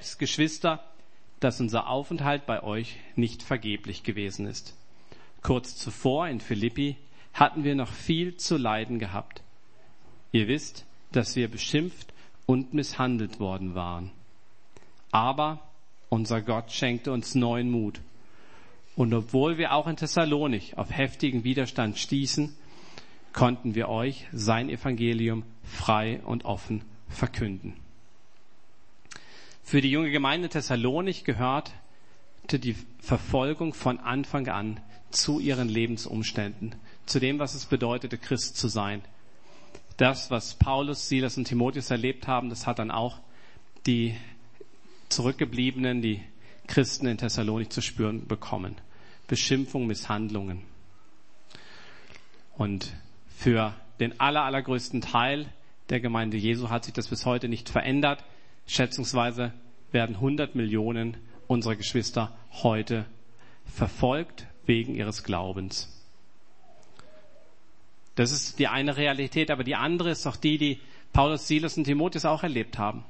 selbst, Geschwister, dass unser Aufenthalt bei euch nicht vergeblich gewesen ist. Kurz zuvor in Philippi hatten wir noch viel zu leiden gehabt. Ihr wisst, dass wir beschimpft und misshandelt worden waren. Aber unser Gott schenkte uns neuen Mut. Und obwohl wir auch in Thessalonik auf heftigen Widerstand stießen, konnten wir euch sein Evangelium frei und offen verkünden. Für die junge Gemeinde Thessalonik gehörte die Verfolgung von Anfang an zu ihren Lebensumständen, zu dem, was es bedeutete, Christ zu sein. Das, was Paulus, Silas und Timotheus erlebt haben, das hat dann auch die Zurückgebliebenen, die Christen in Thessalonik zu spüren bekommen. Beschimpfung, Misshandlungen. Und für den aller, allergrößten Teil der Gemeinde Jesu hat sich das bis heute nicht verändert. Schätzungsweise werden 100 Millionen unserer Geschwister heute verfolgt wegen ihres Glaubens. Das ist die eine Realität, aber die andere ist auch die, die Paulus, Silas und Timotheus auch erlebt haben.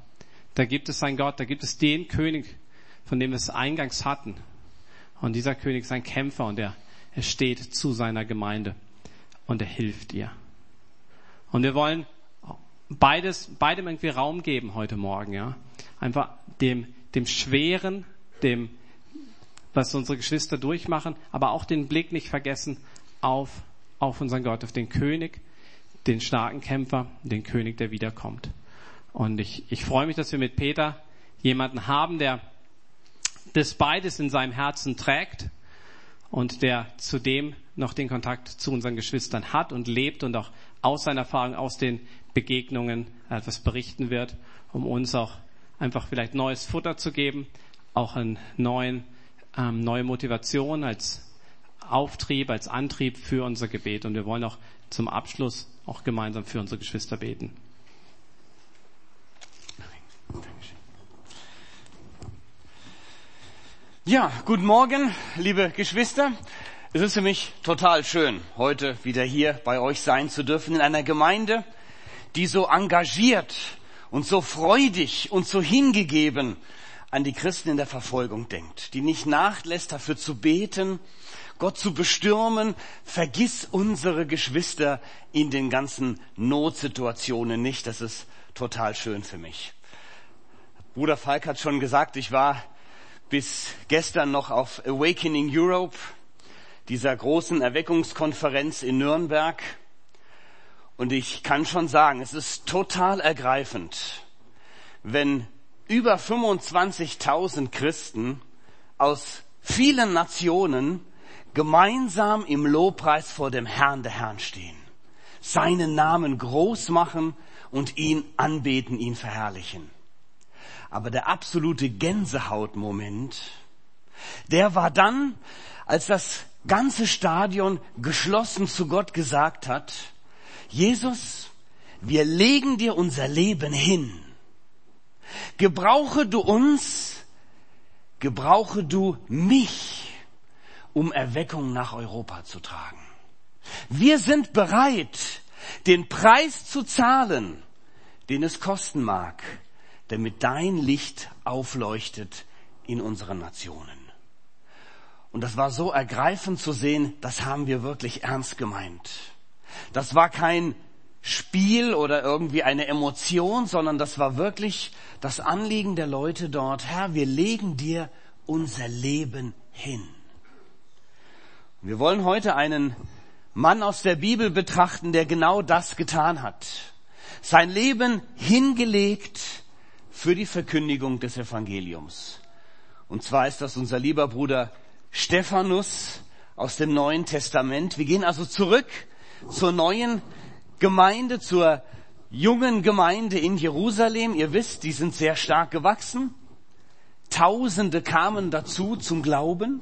Da gibt es einen Gott, da gibt es den König, von dem wir es eingangs hatten. Und dieser König ist ein Kämpfer und er, er steht zu seiner Gemeinde und er hilft ihr. Und wir wollen beides, beidem irgendwie Raum geben heute Morgen, ja. Einfach dem, dem Schweren, dem, was unsere Geschwister durchmachen, aber auch den Blick nicht vergessen auf, auf unseren Gott, auf den König, den starken Kämpfer, den König, der wiederkommt. Und ich, ich freue mich, dass wir mit Peter jemanden haben, der das beides in seinem Herzen trägt und der zudem noch den Kontakt zu unseren Geschwistern hat und lebt und auch aus seiner Erfahrung, aus den Begegnungen etwas berichten wird, um uns auch einfach vielleicht neues Futter zu geben, auch einen neuen, ähm, neue Motivation als Auftrieb, als Antrieb für unser Gebet. Und wir wollen auch zum Abschluss auch gemeinsam für unsere Geschwister beten. Ja, guten Morgen, liebe Geschwister. Es ist für mich total schön, heute wieder hier bei euch sein zu dürfen in einer Gemeinde, die so engagiert und so freudig und so hingegeben an die Christen in der Verfolgung denkt, die nicht nachlässt, dafür zu beten, Gott zu bestürmen. Vergiss unsere Geschwister in den ganzen Notsituationen nicht. Das ist total schön für mich. Bruder Falk hat schon gesagt, ich war bis gestern noch auf Awakening Europe, dieser großen Erweckungskonferenz in Nürnberg. Und ich kann schon sagen, es ist total ergreifend, wenn über 25.000 Christen aus vielen Nationen gemeinsam im Lobpreis vor dem Herrn der Herrn stehen, seinen Namen groß machen und ihn anbeten, ihn verherrlichen. Aber der absolute Gänsehautmoment, der war dann, als das ganze Stadion geschlossen zu Gott gesagt hat, Jesus, wir legen dir unser Leben hin. Gebrauche du uns, gebrauche du mich, um Erweckung nach Europa zu tragen. Wir sind bereit, den Preis zu zahlen, den es kosten mag, damit dein Licht aufleuchtet in unseren Nationen. Und das war so ergreifend zu sehen, das haben wir wirklich ernst gemeint. Das war kein Spiel oder irgendwie eine Emotion, sondern das war wirklich das Anliegen der Leute dort. Herr, wir legen dir unser Leben hin. Wir wollen heute einen Mann aus der Bibel betrachten, der genau das getan hat. Sein Leben hingelegt für die Verkündigung des Evangeliums. Und zwar ist das unser lieber Bruder Stephanus aus dem Neuen Testament. Wir gehen also zurück zur neuen Gemeinde, zur jungen Gemeinde in Jerusalem. Ihr wisst, die sind sehr stark gewachsen. Tausende kamen dazu zum Glauben.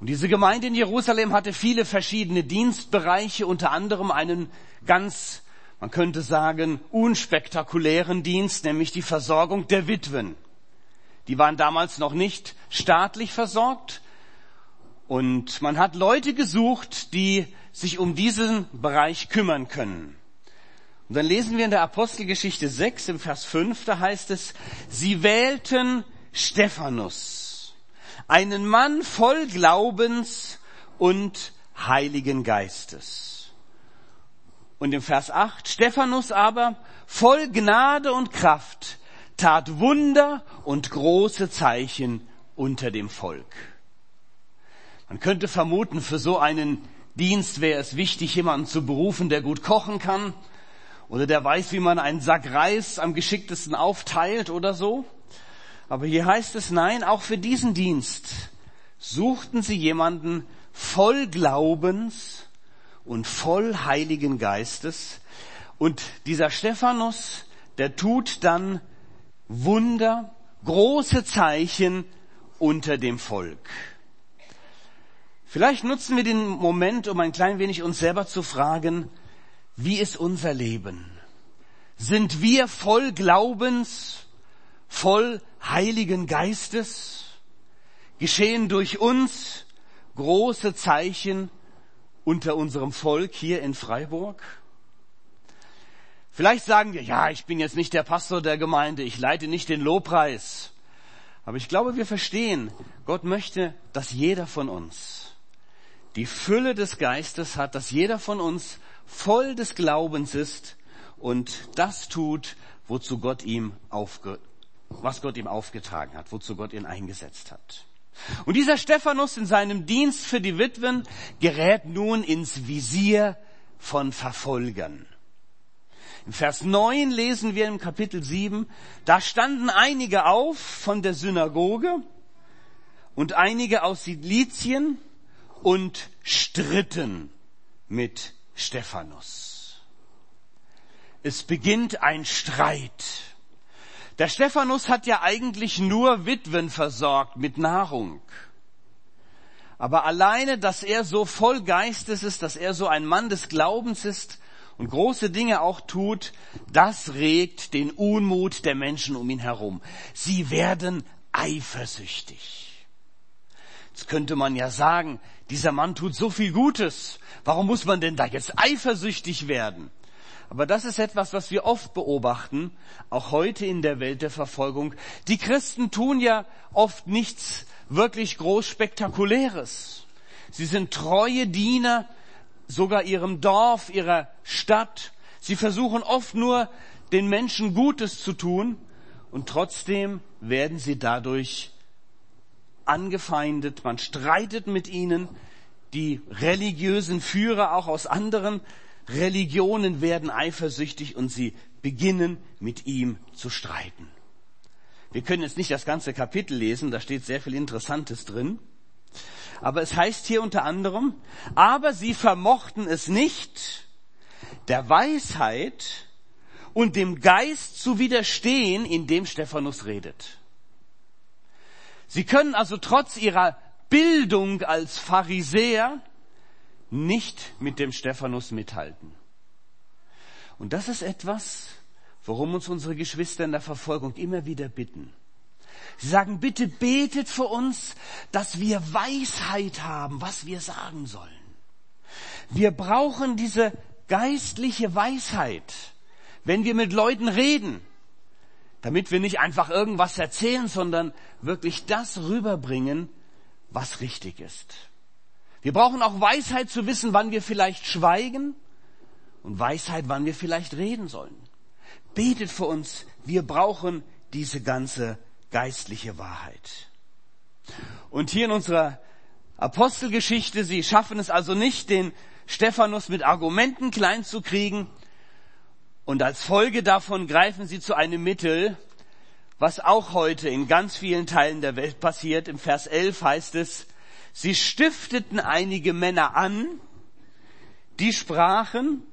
Und diese Gemeinde in Jerusalem hatte viele verschiedene Dienstbereiche, unter anderem einen ganz man könnte sagen, unspektakulären Dienst, nämlich die Versorgung der Witwen. Die waren damals noch nicht staatlich versorgt und man hat Leute gesucht, die sich um diesen Bereich kümmern können. Und dann lesen wir in der Apostelgeschichte 6 im Vers 5, da heißt es, sie wählten Stephanus, einen Mann voll Glaubens und Heiligen Geistes. Und im Vers 8, Stephanus aber, voll Gnade und Kraft, tat Wunder und große Zeichen unter dem Volk. Man könnte vermuten, für so einen Dienst wäre es wichtig, jemanden zu berufen, der gut kochen kann oder der weiß, wie man einen Sack Reis am geschicktesten aufteilt oder so. Aber hier heißt es, nein, auch für diesen Dienst suchten sie jemanden voll Glaubens und voll Heiligen Geistes. Und dieser Stephanus, der tut dann Wunder, große Zeichen unter dem Volk. Vielleicht nutzen wir den Moment, um ein klein wenig uns selber zu fragen, wie ist unser Leben? Sind wir voll Glaubens, voll Heiligen Geistes? Geschehen durch uns große Zeichen unter unserem Volk hier in Freiburg? Vielleicht sagen wir, ja, ich bin jetzt nicht der Pastor der Gemeinde, ich leite nicht den Lobpreis. Aber ich glaube, wir verstehen, Gott möchte, dass jeder von uns die Fülle des Geistes hat, dass jeder von uns voll des Glaubens ist und das tut, wozu Gott ihm aufge, was Gott ihm aufgetragen hat, wozu Gott ihn eingesetzt hat. Und dieser Stephanus in seinem Dienst für die Witwen gerät nun ins Visier von Verfolgern. Im Vers 9 lesen wir im Kapitel 7, da standen einige auf von der Synagoge und einige aus Silizien und stritten mit Stephanus. Es beginnt ein Streit. Der Stephanus hat ja eigentlich nur Witwen versorgt mit Nahrung. Aber alleine, dass er so voll Geistes ist, dass er so ein Mann des Glaubens ist und große Dinge auch tut, das regt den Unmut der Menschen um ihn herum. Sie werden eifersüchtig. Jetzt könnte man ja sagen, dieser Mann tut so viel Gutes. Warum muss man denn da jetzt eifersüchtig werden? Aber das ist etwas, was wir oft beobachten, auch heute in der Welt der Verfolgung. Die Christen tun ja oft nichts wirklich groß spektakuläres. Sie sind treue Diener, sogar ihrem Dorf, ihrer Stadt. Sie versuchen oft nur den Menschen Gutes zu tun und trotzdem werden sie dadurch angefeindet, man streitet mit ihnen. Die religiösen Führer auch aus anderen Religionen werden eifersüchtig und sie beginnen mit ihm zu streiten. Wir können jetzt nicht das ganze Kapitel lesen, da steht sehr viel Interessantes drin. Aber es heißt hier unter anderem, aber sie vermochten es nicht, der Weisheit und dem Geist zu widerstehen, in dem Stephanus redet. Sie können also trotz ihrer Bildung als Pharisäer nicht mit dem Stephanus mithalten. Und das ist etwas, worum uns unsere Geschwister in der Verfolgung immer wieder bitten. Sie sagen, bitte betet für uns, dass wir Weisheit haben, was wir sagen sollen. Wir brauchen diese geistliche Weisheit, wenn wir mit Leuten reden, damit wir nicht einfach irgendwas erzählen, sondern wirklich das rüberbringen, was richtig ist. Wir brauchen auch Weisheit zu wissen, wann wir vielleicht schweigen und Weisheit, wann wir vielleicht reden sollen. Betet für uns, wir brauchen diese ganze geistliche Wahrheit. Und hier in unserer Apostelgeschichte, sie schaffen es also nicht, den Stephanus mit Argumenten klein zu kriegen, und als Folge davon greifen sie zu einem Mittel, was auch heute in ganz vielen Teilen der Welt passiert. Im Vers 11 heißt es, sie stifteten einige Männer an, die sprachen,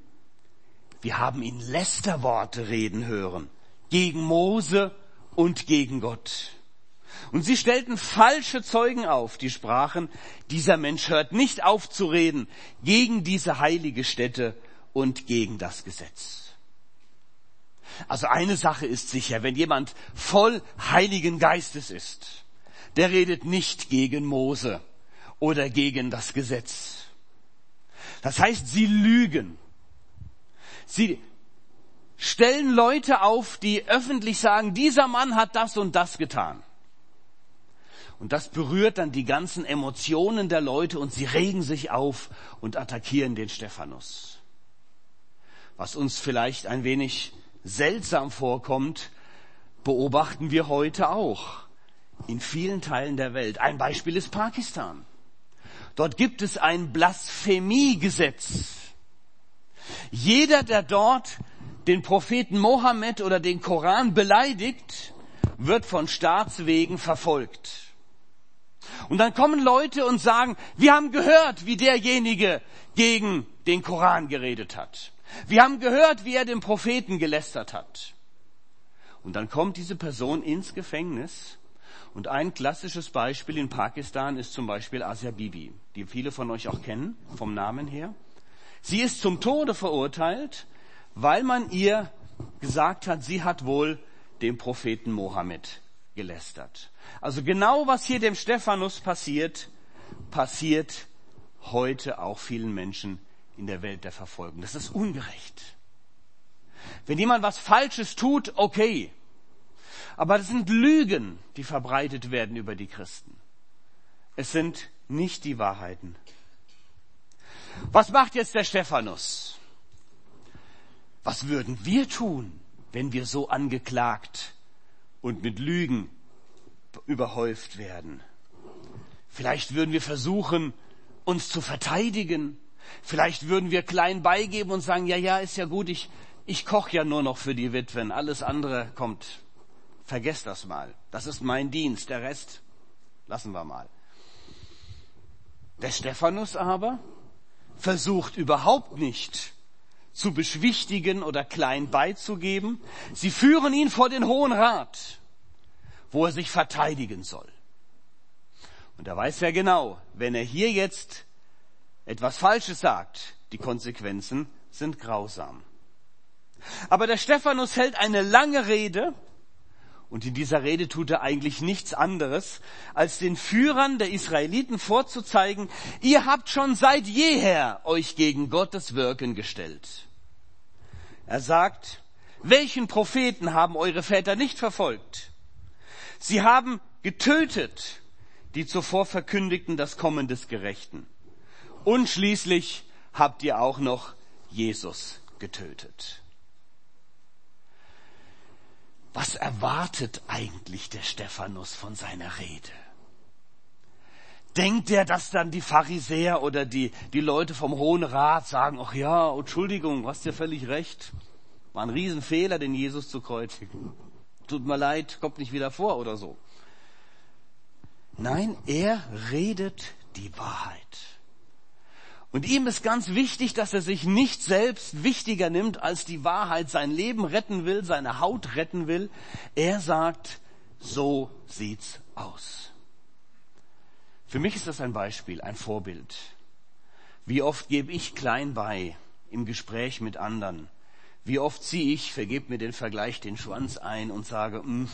wir haben ihn Lästerworte reden hören, gegen Mose und gegen Gott. Und sie stellten falsche Zeugen auf, die sprachen, dieser Mensch hört nicht auf zu reden gegen diese heilige Stätte und gegen das Gesetz. Also eine Sache ist sicher, wenn jemand voll Heiligen Geistes ist, der redet nicht gegen Mose oder gegen das Gesetz. Das heißt, sie lügen. Sie stellen Leute auf, die öffentlich sagen, dieser Mann hat das und das getan. Und das berührt dann die ganzen Emotionen der Leute und sie regen sich auf und attackieren den Stephanus. Was uns vielleicht ein wenig seltsam vorkommt, beobachten wir heute auch in vielen Teilen der Welt. Ein Beispiel ist Pakistan. Dort gibt es ein Blasphemiegesetz. Jeder, der dort den Propheten Mohammed oder den Koran beleidigt, wird von Staatswegen verfolgt. Und dann kommen Leute und sagen, wir haben gehört, wie derjenige gegen den Koran geredet hat. Wir haben gehört, wie er den Propheten gelästert hat. Und dann kommt diese Person ins Gefängnis. Und ein klassisches Beispiel in Pakistan ist zum Beispiel Asia Bibi, die viele von euch auch kennen, vom Namen her. Sie ist zum Tode verurteilt, weil man ihr gesagt hat, sie hat wohl dem Propheten Mohammed gelästert. Also genau was hier dem Stephanus passiert, passiert heute auch vielen Menschen in der Welt der Verfolgung. Das ist ungerecht. Wenn jemand was Falsches tut, okay. Aber das sind Lügen, die verbreitet werden über die Christen. Es sind nicht die Wahrheiten. Was macht jetzt der Stephanus? Was würden wir tun, wenn wir so angeklagt und mit Lügen überhäuft werden? Vielleicht würden wir versuchen, uns zu verteidigen. Vielleicht würden wir klein beigeben und sagen, ja, ja, ist ja gut, ich, ich koche ja nur noch für die Witwen, alles andere kommt. Vergesst das mal. Das ist mein Dienst, der Rest lassen wir mal. Der Stephanus aber versucht überhaupt nicht zu beschwichtigen oder klein beizugeben. Sie führen ihn vor den Hohen Rat, wo er sich verteidigen soll. Und er weiß ja genau, wenn er hier jetzt etwas Falsches sagt, die Konsequenzen sind grausam. Aber der Stephanus hält eine lange Rede und in dieser Rede tut er eigentlich nichts anderes, als den Führern der Israeliten vorzuzeigen, ihr habt schon seit jeher euch gegen Gottes Wirken gestellt. Er sagt, welchen Propheten haben eure Väter nicht verfolgt? Sie haben getötet, die zuvor verkündigten das Kommen des Gerechten. Und schließlich habt ihr auch noch Jesus getötet. Was erwartet eigentlich der Stephanus von seiner Rede? Denkt er, dass dann die Pharisäer oder die, die Leute vom Hohen Rat sagen, ach ja, Entschuldigung, hast ja völlig recht. War ein Riesenfehler, den Jesus zu kreuzigen. Tut mir leid, kommt nicht wieder vor oder so. Nein, er redet die Wahrheit. Und ihm ist ganz wichtig, dass er sich nicht selbst wichtiger nimmt als die Wahrheit, sein Leben retten will, seine Haut retten will. Er sagt, so sieht's aus. Für mich ist das ein Beispiel, ein Vorbild. Wie oft gebe ich klein bei im Gespräch mit anderen? Wie oft ziehe ich, vergib mir den Vergleich, den Schwanz ein und sage, hm,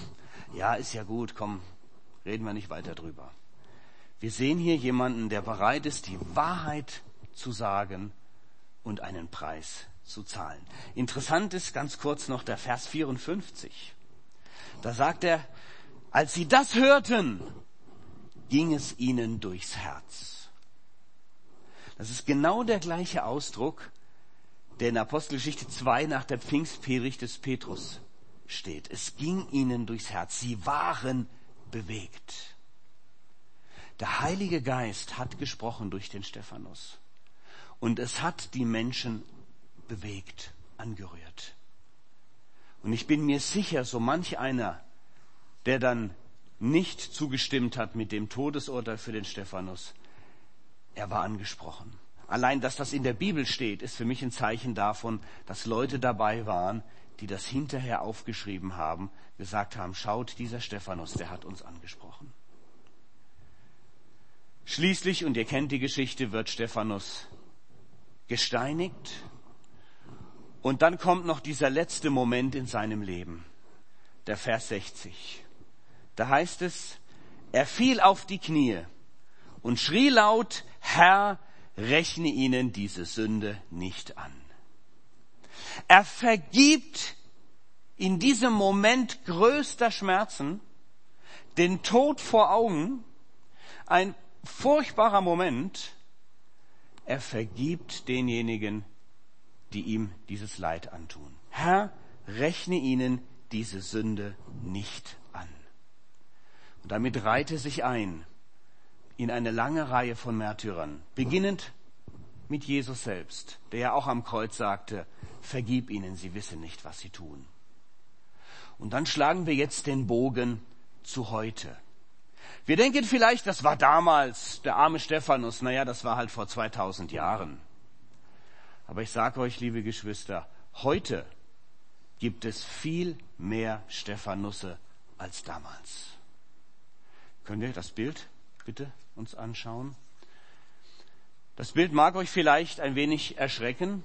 ja, ist ja gut, komm, reden wir nicht weiter drüber. Wir sehen hier jemanden, der bereit ist, die Wahrheit zu sagen und einen Preis zu zahlen. Interessant ist ganz kurz noch der Vers 54. Da sagt er, als sie das hörten, ging es ihnen durchs Herz. Das ist genau der gleiche Ausdruck, der in Apostelgeschichte 2 nach der Pfingstpredigt des Petrus steht. Es ging ihnen durchs Herz. Sie waren bewegt. Der Heilige Geist hat gesprochen durch den Stephanus. Und es hat die Menschen bewegt, angerührt. Und ich bin mir sicher, so manch einer, der dann nicht zugestimmt hat mit dem Todesurteil für den Stephanus, er war angesprochen. Allein, dass das in der Bibel steht, ist für mich ein Zeichen davon, dass Leute dabei waren, die das hinterher aufgeschrieben haben, gesagt haben, schaut, dieser Stephanus, der hat uns angesprochen. Schließlich, und ihr kennt die Geschichte, wird Stephanus gesteinigt. Und dann kommt noch dieser letzte Moment in seinem Leben, der Vers 60. Da heißt es, er fiel auf die Knie und schrie laut, Herr, rechne ihnen diese Sünde nicht an. Er vergibt in diesem Moment größter Schmerzen den Tod vor Augen, ein furchtbarer Moment. Er vergibt denjenigen, die ihm dieses Leid antun. Herr, rechne ihnen diese Sünde nicht an. Und damit reihte sich ein in eine lange Reihe von Märtyrern, beginnend mit Jesus selbst, der ja auch am Kreuz sagte, vergib ihnen, sie wissen nicht, was sie tun. Und dann schlagen wir jetzt den Bogen zu heute. Wir denken vielleicht, das war damals der arme Stephanus, naja, das war halt vor 2000 Jahren. Aber ich sage euch, liebe Geschwister, heute gibt es viel mehr Stephanusse als damals. Könnt ihr das Bild bitte uns anschauen? Das Bild mag euch vielleicht ein wenig erschrecken.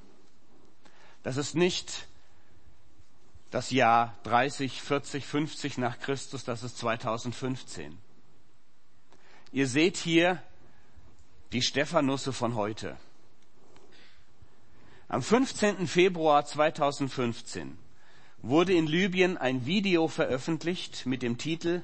Das ist nicht das Jahr 30, 40, 50 nach Christus, das ist 2015. Ihr seht hier die Stephanusse von heute. Am 15. Februar 2015 wurde in Libyen ein Video veröffentlicht mit dem Titel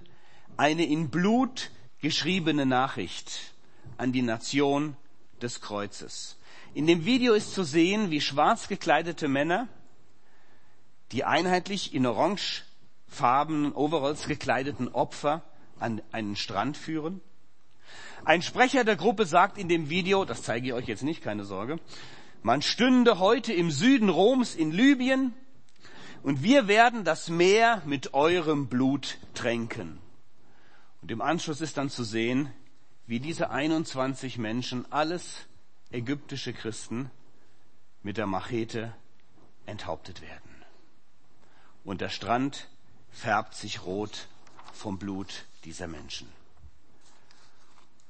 Eine in Blut geschriebene Nachricht an die Nation des Kreuzes. In dem Video ist zu sehen, wie schwarz gekleidete Männer die einheitlich in orangefarbenen Overalls gekleideten Opfer an einen Strand führen. Ein Sprecher der Gruppe sagt in dem Video, das zeige ich euch jetzt nicht, keine Sorge, man stünde heute im Süden Roms in Libyen und wir werden das Meer mit eurem Blut tränken. Und im Anschluss ist dann zu sehen, wie diese 21 Menschen, alles ägyptische Christen, mit der Machete enthauptet werden. Und der Strand färbt sich rot vom Blut dieser Menschen.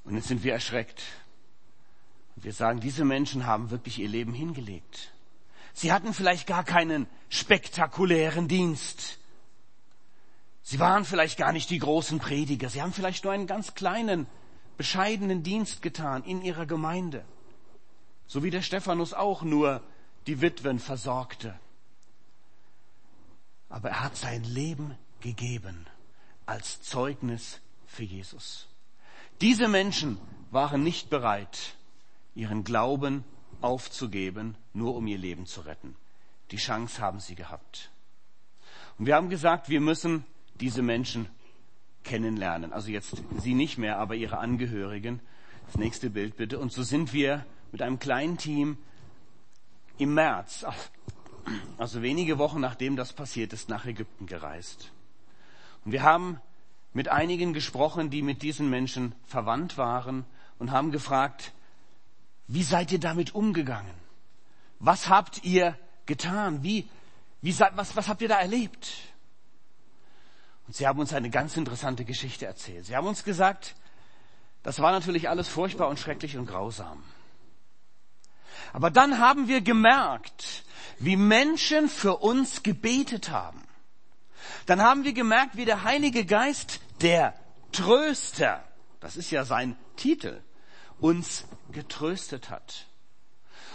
Und jetzt sind wir erschreckt. Und wir sagen, diese Menschen haben wirklich ihr Leben hingelegt. Sie hatten vielleicht gar keinen spektakulären Dienst. Sie waren vielleicht gar nicht die großen Prediger. Sie haben vielleicht nur einen ganz kleinen bescheidenen Dienst getan in ihrer Gemeinde. So wie der Stephanus auch nur die Witwen versorgte. Aber er hat sein Leben gegeben als Zeugnis für Jesus. Diese Menschen waren nicht bereit, ihren Glauben aufzugeben, nur um ihr Leben zu retten. Die Chance haben sie gehabt. Und wir haben gesagt, wir müssen diese Menschen kennenlernen. Also jetzt Sie nicht mehr, aber Ihre Angehörigen. Das nächste Bild bitte. Und so sind wir mit einem kleinen Team im März, also wenige Wochen nachdem das passiert ist, nach Ägypten gereist. Und wir haben mit einigen gesprochen, die mit diesen Menschen verwandt waren und haben gefragt, wie seid ihr damit umgegangen? Was habt ihr getan? Wie, wie, was, was habt ihr da erlebt? Und sie haben uns eine ganz interessante Geschichte erzählt. Sie haben uns gesagt, das war natürlich alles furchtbar und schrecklich und grausam. Aber dann haben wir gemerkt, wie Menschen für uns gebetet haben. Dann haben wir gemerkt, wie der Heilige Geist, der Tröster, das ist ja sein Titel, uns getröstet hat.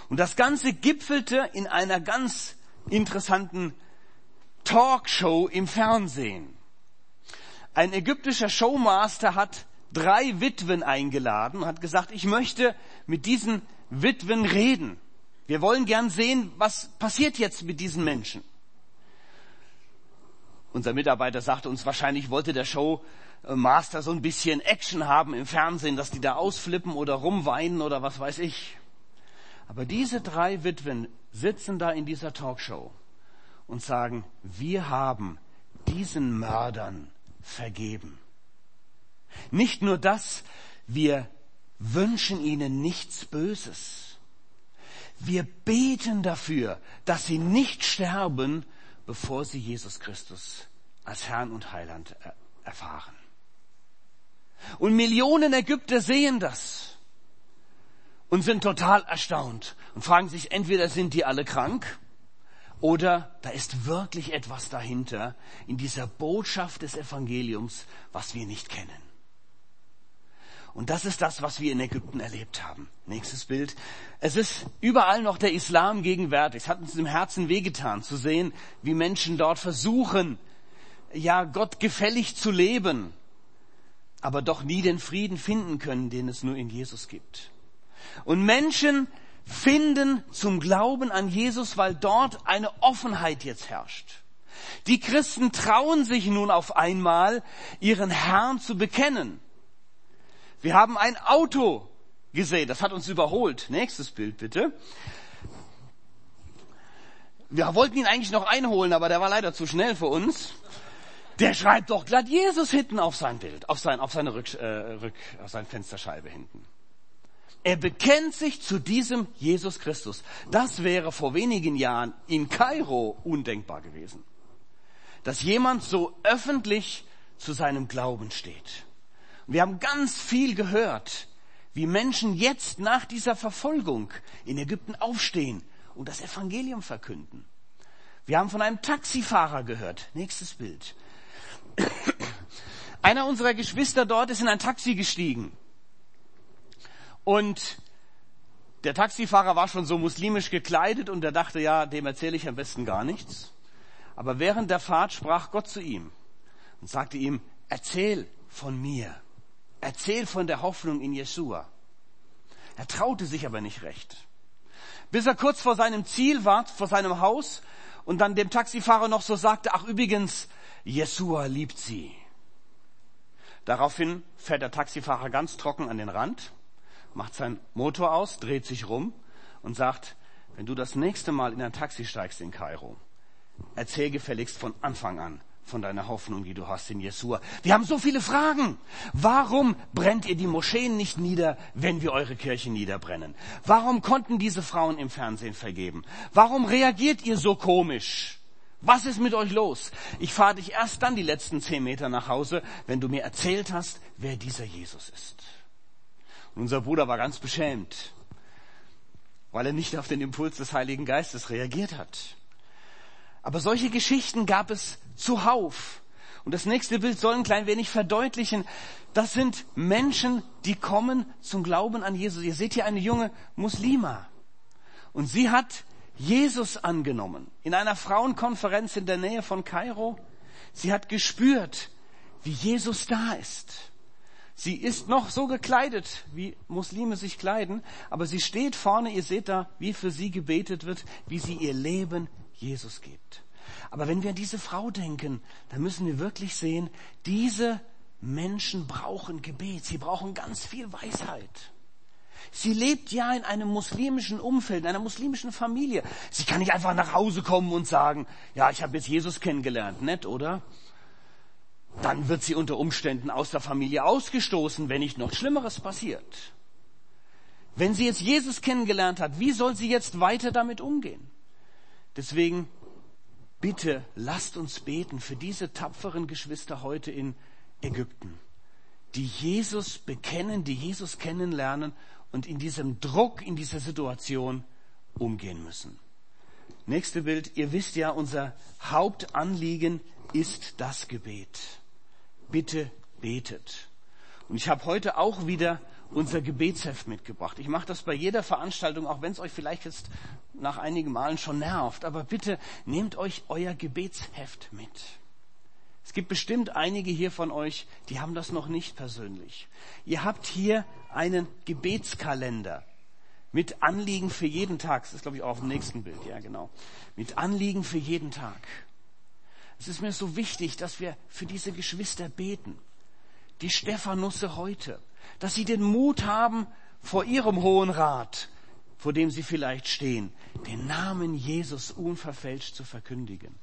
Und das Ganze gipfelte in einer ganz interessanten Talkshow im Fernsehen. Ein ägyptischer Showmaster hat drei Witwen eingeladen und hat gesagt, ich möchte mit diesen Witwen reden. Wir wollen gern sehen, was passiert jetzt mit diesen Menschen. Unser Mitarbeiter sagte uns, wahrscheinlich wollte der Showmaster so ein bisschen Action haben im Fernsehen, dass die da ausflippen oder rumweinen oder was weiß ich. Aber diese drei Witwen sitzen da in dieser Talkshow und sagen, wir haben diesen Mördern vergeben. Nicht nur das, wir wünschen ihnen nichts Böses. Wir beten dafür, dass sie nicht sterben, bevor sie Jesus Christus als Herrn und Heiland erfahren. Und Millionen Ägypter sehen das und sind total erstaunt und fragen sich, entweder sind die alle krank oder da ist wirklich etwas dahinter in dieser Botschaft des Evangeliums, was wir nicht kennen. Und das ist das, was wir in Ägypten erlebt haben. Nächstes Bild. Es ist überall noch der Islam gegenwärtig. Es hat uns im Herzen wehgetan zu sehen, wie Menschen dort versuchen, ja, Gott gefällig zu leben, aber doch nie den Frieden finden können, den es nur in Jesus gibt. Und Menschen finden zum Glauben an Jesus, weil dort eine Offenheit jetzt herrscht. Die Christen trauen sich nun auf einmal, ihren Herrn zu bekennen. Wir haben ein Auto gesehen, das hat uns überholt. Nächstes Bild bitte. Wir wollten ihn eigentlich noch einholen, aber der war leider zu schnell für uns. Der schreibt doch glatt Jesus hinten auf sein Bild, auf, sein, auf seine Rück, äh, Rück, auf seine Fensterscheibe hinten. Er bekennt sich zu diesem Jesus Christus. Das wäre vor wenigen Jahren in Kairo undenkbar gewesen. Dass jemand so öffentlich zu seinem Glauben steht. Wir haben ganz viel gehört, wie Menschen jetzt nach dieser Verfolgung in Ägypten aufstehen und das Evangelium verkünden. Wir haben von einem Taxifahrer gehört. Nächstes Bild. Einer unserer Geschwister dort ist in ein Taxi gestiegen. Und der Taxifahrer war schon so muslimisch gekleidet und er dachte, ja, dem erzähle ich am besten gar nichts. Aber während der Fahrt sprach Gott zu ihm und sagte ihm, erzähl von mir. Erzähl von der Hoffnung in Jesua. Er traute sich aber nicht recht. Bis er kurz vor seinem Ziel war, vor seinem Haus, und dann dem Taxifahrer noch so sagte, ach übrigens, Jesua liebt sie. Daraufhin fährt der Taxifahrer ganz trocken an den Rand, macht sein Motor aus, dreht sich rum und sagt, wenn du das nächste Mal in ein Taxi steigst in Kairo, erzähl gefälligst von Anfang an, von deiner Hoffnung, die du hast in Jesua. Wir haben so viele Fragen. Warum brennt ihr die Moscheen nicht nieder, wenn wir eure Kirche niederbrennen? Warum konnten diese Frauen im Fernsehen vergeben? Warum reagiert ihr so komisch? Was ist mit euch los? Ich fahre dich erst dann die letzten zehn Meter nach Hause, wenn du mir erzählt hast, wer dieser Jesus ist. Und unser Bruder war ganz beschämt, weil er nicht auf den Impuls des Heiligen Geistes reagiert hat. Aber solche Geschichten gab es zuhauf. Und das nächste Bild soll ein klein wenig verdeutlichen, das sind Menschen, die kommen zum Glauben an Jesus. Ihr seht hier eine junge Muslima. Und sie hat Jesus angenommen. In einer Frauenkonferenz in der Nähe von Kairo. Sie hat gespürt, wie Jesus da ist. Sie ist noch so gekleidet, wie Muslime sich kleiden, aber sie steht vorne, ihr seht da, wie für sie gebetet wird, wie sie ihr Leben Jesus gibt. Aber wenn wir an diese Frau denken, dann müssen wir wirklich sehen, diese Menschen brauchen Gebet. Sie brauchen ganz viel Weisheit. Sie lebt ja in einem muslimischen Umfeld, in einer muslimischen Familie. Sie kann nicht einfach nach Hause kommen und sagen, ja, ich habe jetzt Jesus kennengelernt. Nett, oder? Dann wird sie unter Umständen aus der Familie ausgestoßen, wenn nicht noch Schlimmeres passiert. Wenn sie jetzt Jesus kennengelernt hat, wie soll sie jetzt weiter damit umgehen? Deswegen bitte lasst uns beten für diese tapferen Geschwister heute in Ägypten, die Jesus bekennen, die Jesus kennenlernen und in diesem Druck, in dieser Situation umgehen müssen. Nächste Bild. Ihr wisst ja, unser Hauptanliegen ist das Gebet. Bitte betet. Und ich habe heute auch wieder unser Gebetsheft mitgebracht. Ich mache das bei jeder Veranstaltung, auch wenn es euch vielleicht jetzt nach einigen Malen schon nervt. Aber bitte nehmt euch euer Gebetsheft mit. Es gibt bestimmt einige hier von euch, die haben das noch nicht persönlich. Ihr habt hier einen Gebetskalender mit Anliegen für jeden Tag. Das ist, glaube ich, auch auf dem nächsten Bild. Ja, genau. Mit Anliegen für jeden Tag. Es ist mir so wichtig, dass wir für diese Geschwister beten. Die Stephanusse heute dass sie den Mut haben, vor ihrem Hohen Rat, vor dem sie vielleicht stehen, den Namen Jesus unverfälscht zu verkündigen.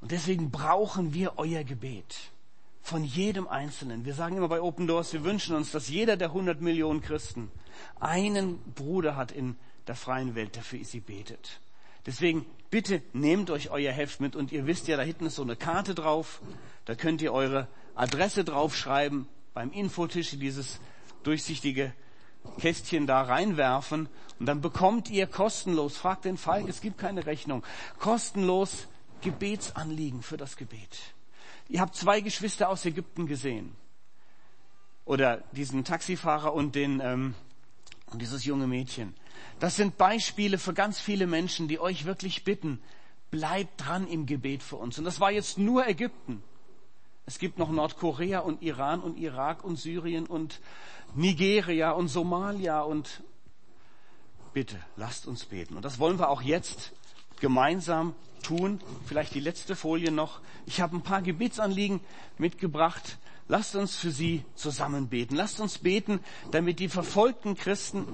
Und deswegen brauchen wir euer Gebet von jedem Einzelnen. Wir sagen immer bei Open Doors, wir wünschen uns, dass jeder der 100 Millionen Christen einen Bruder hat in der freien Welt, der für sie betet. Deswegen bitte nehmt euch euer Heft mit und ihr wisst ja, da hinten ist so eine Karte drauf. Da könnt ihr eure Adresse draufschreiben beim Infotisch dieses durchsichtige Kästchen da reinwerfen und dann bekommt ihr kostenlos, fragt den Falk, es gibt keine Rechnung, kostenlos Gebetsanliegen für das Gebet. Ihr habt zwei Geschwister aus Ägypten gesehen. oder diesen Taxifahrer und den ähm, und dieses junge Mädchen. Das sind Beispiele für ganz viele Menschen, die euch wirklich bitten, bleibt dran im Gebet für uns. Und das war jetzt nur Ägypten. Es gibt noch Nordkorea und Iran und Irak und Syrien und Nigeria und Somalia und bitte lasst uns beten. Und das wollen wir auch jetzt gemeinsam tun. Vielleicht die letzte Folie noch. Ich habe ein paar Gebetsanliegen mitgebracht. Lasst uns für sie zusammen beten. Lasst uns beten, damit die verfolgten Christen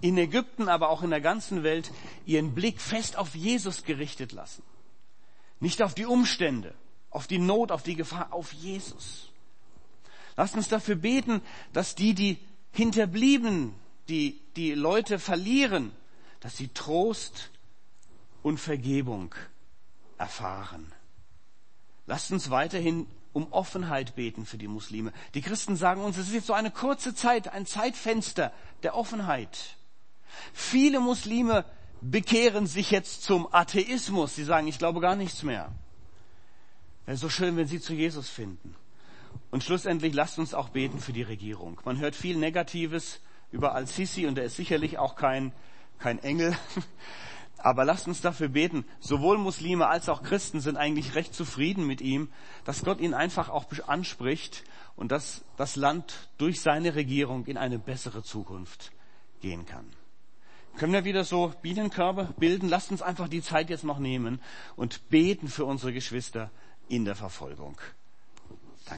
in Ägypten, aber auch in der ganzen Welt ihren Blick fest auf Jesus gerichtet lassen. Nicht auf die Umstände, auf die Not, auf die Gefahr, auf Jesus. Lasst uns dafür beten, dass die, die hinterblieben, die, die Leute verlieren, dass sie Trost und Vergebung erfahren. Lasst uns weiterhin um Offenheit beten für die Muslime. Die Christen sagen uns, es ist jetzt so eine kurze Zeit, ein Zeitfenster der Offenheit. Viele Muslime bekehren sich jetzt zum Atheismus. Sie sagen, ich glaube gar nichts mehr. Wäre so schön, wenn sie zu Jesus finden. Und schlussendlich lasst uns auch beten für die Regierung. Man hört viel Negatives über Al-Sisi und er ist sicherlich auch kein, kein Engel. Aber lasst uns dafür beten. Sowohl Muslime als auch Christen sind eigentlich recht zufrieden mit ihm, dass Gott ihn einfach auch anspricht und dass das Land durch seine Regierung in eine bessere Zukunft gehen kann. Können wir wieder so Bienenkörbe bilden? Lasst uns einfach die Zeit jetzt noch nehmen und beten für unsere Geschwister in der Verfolgung.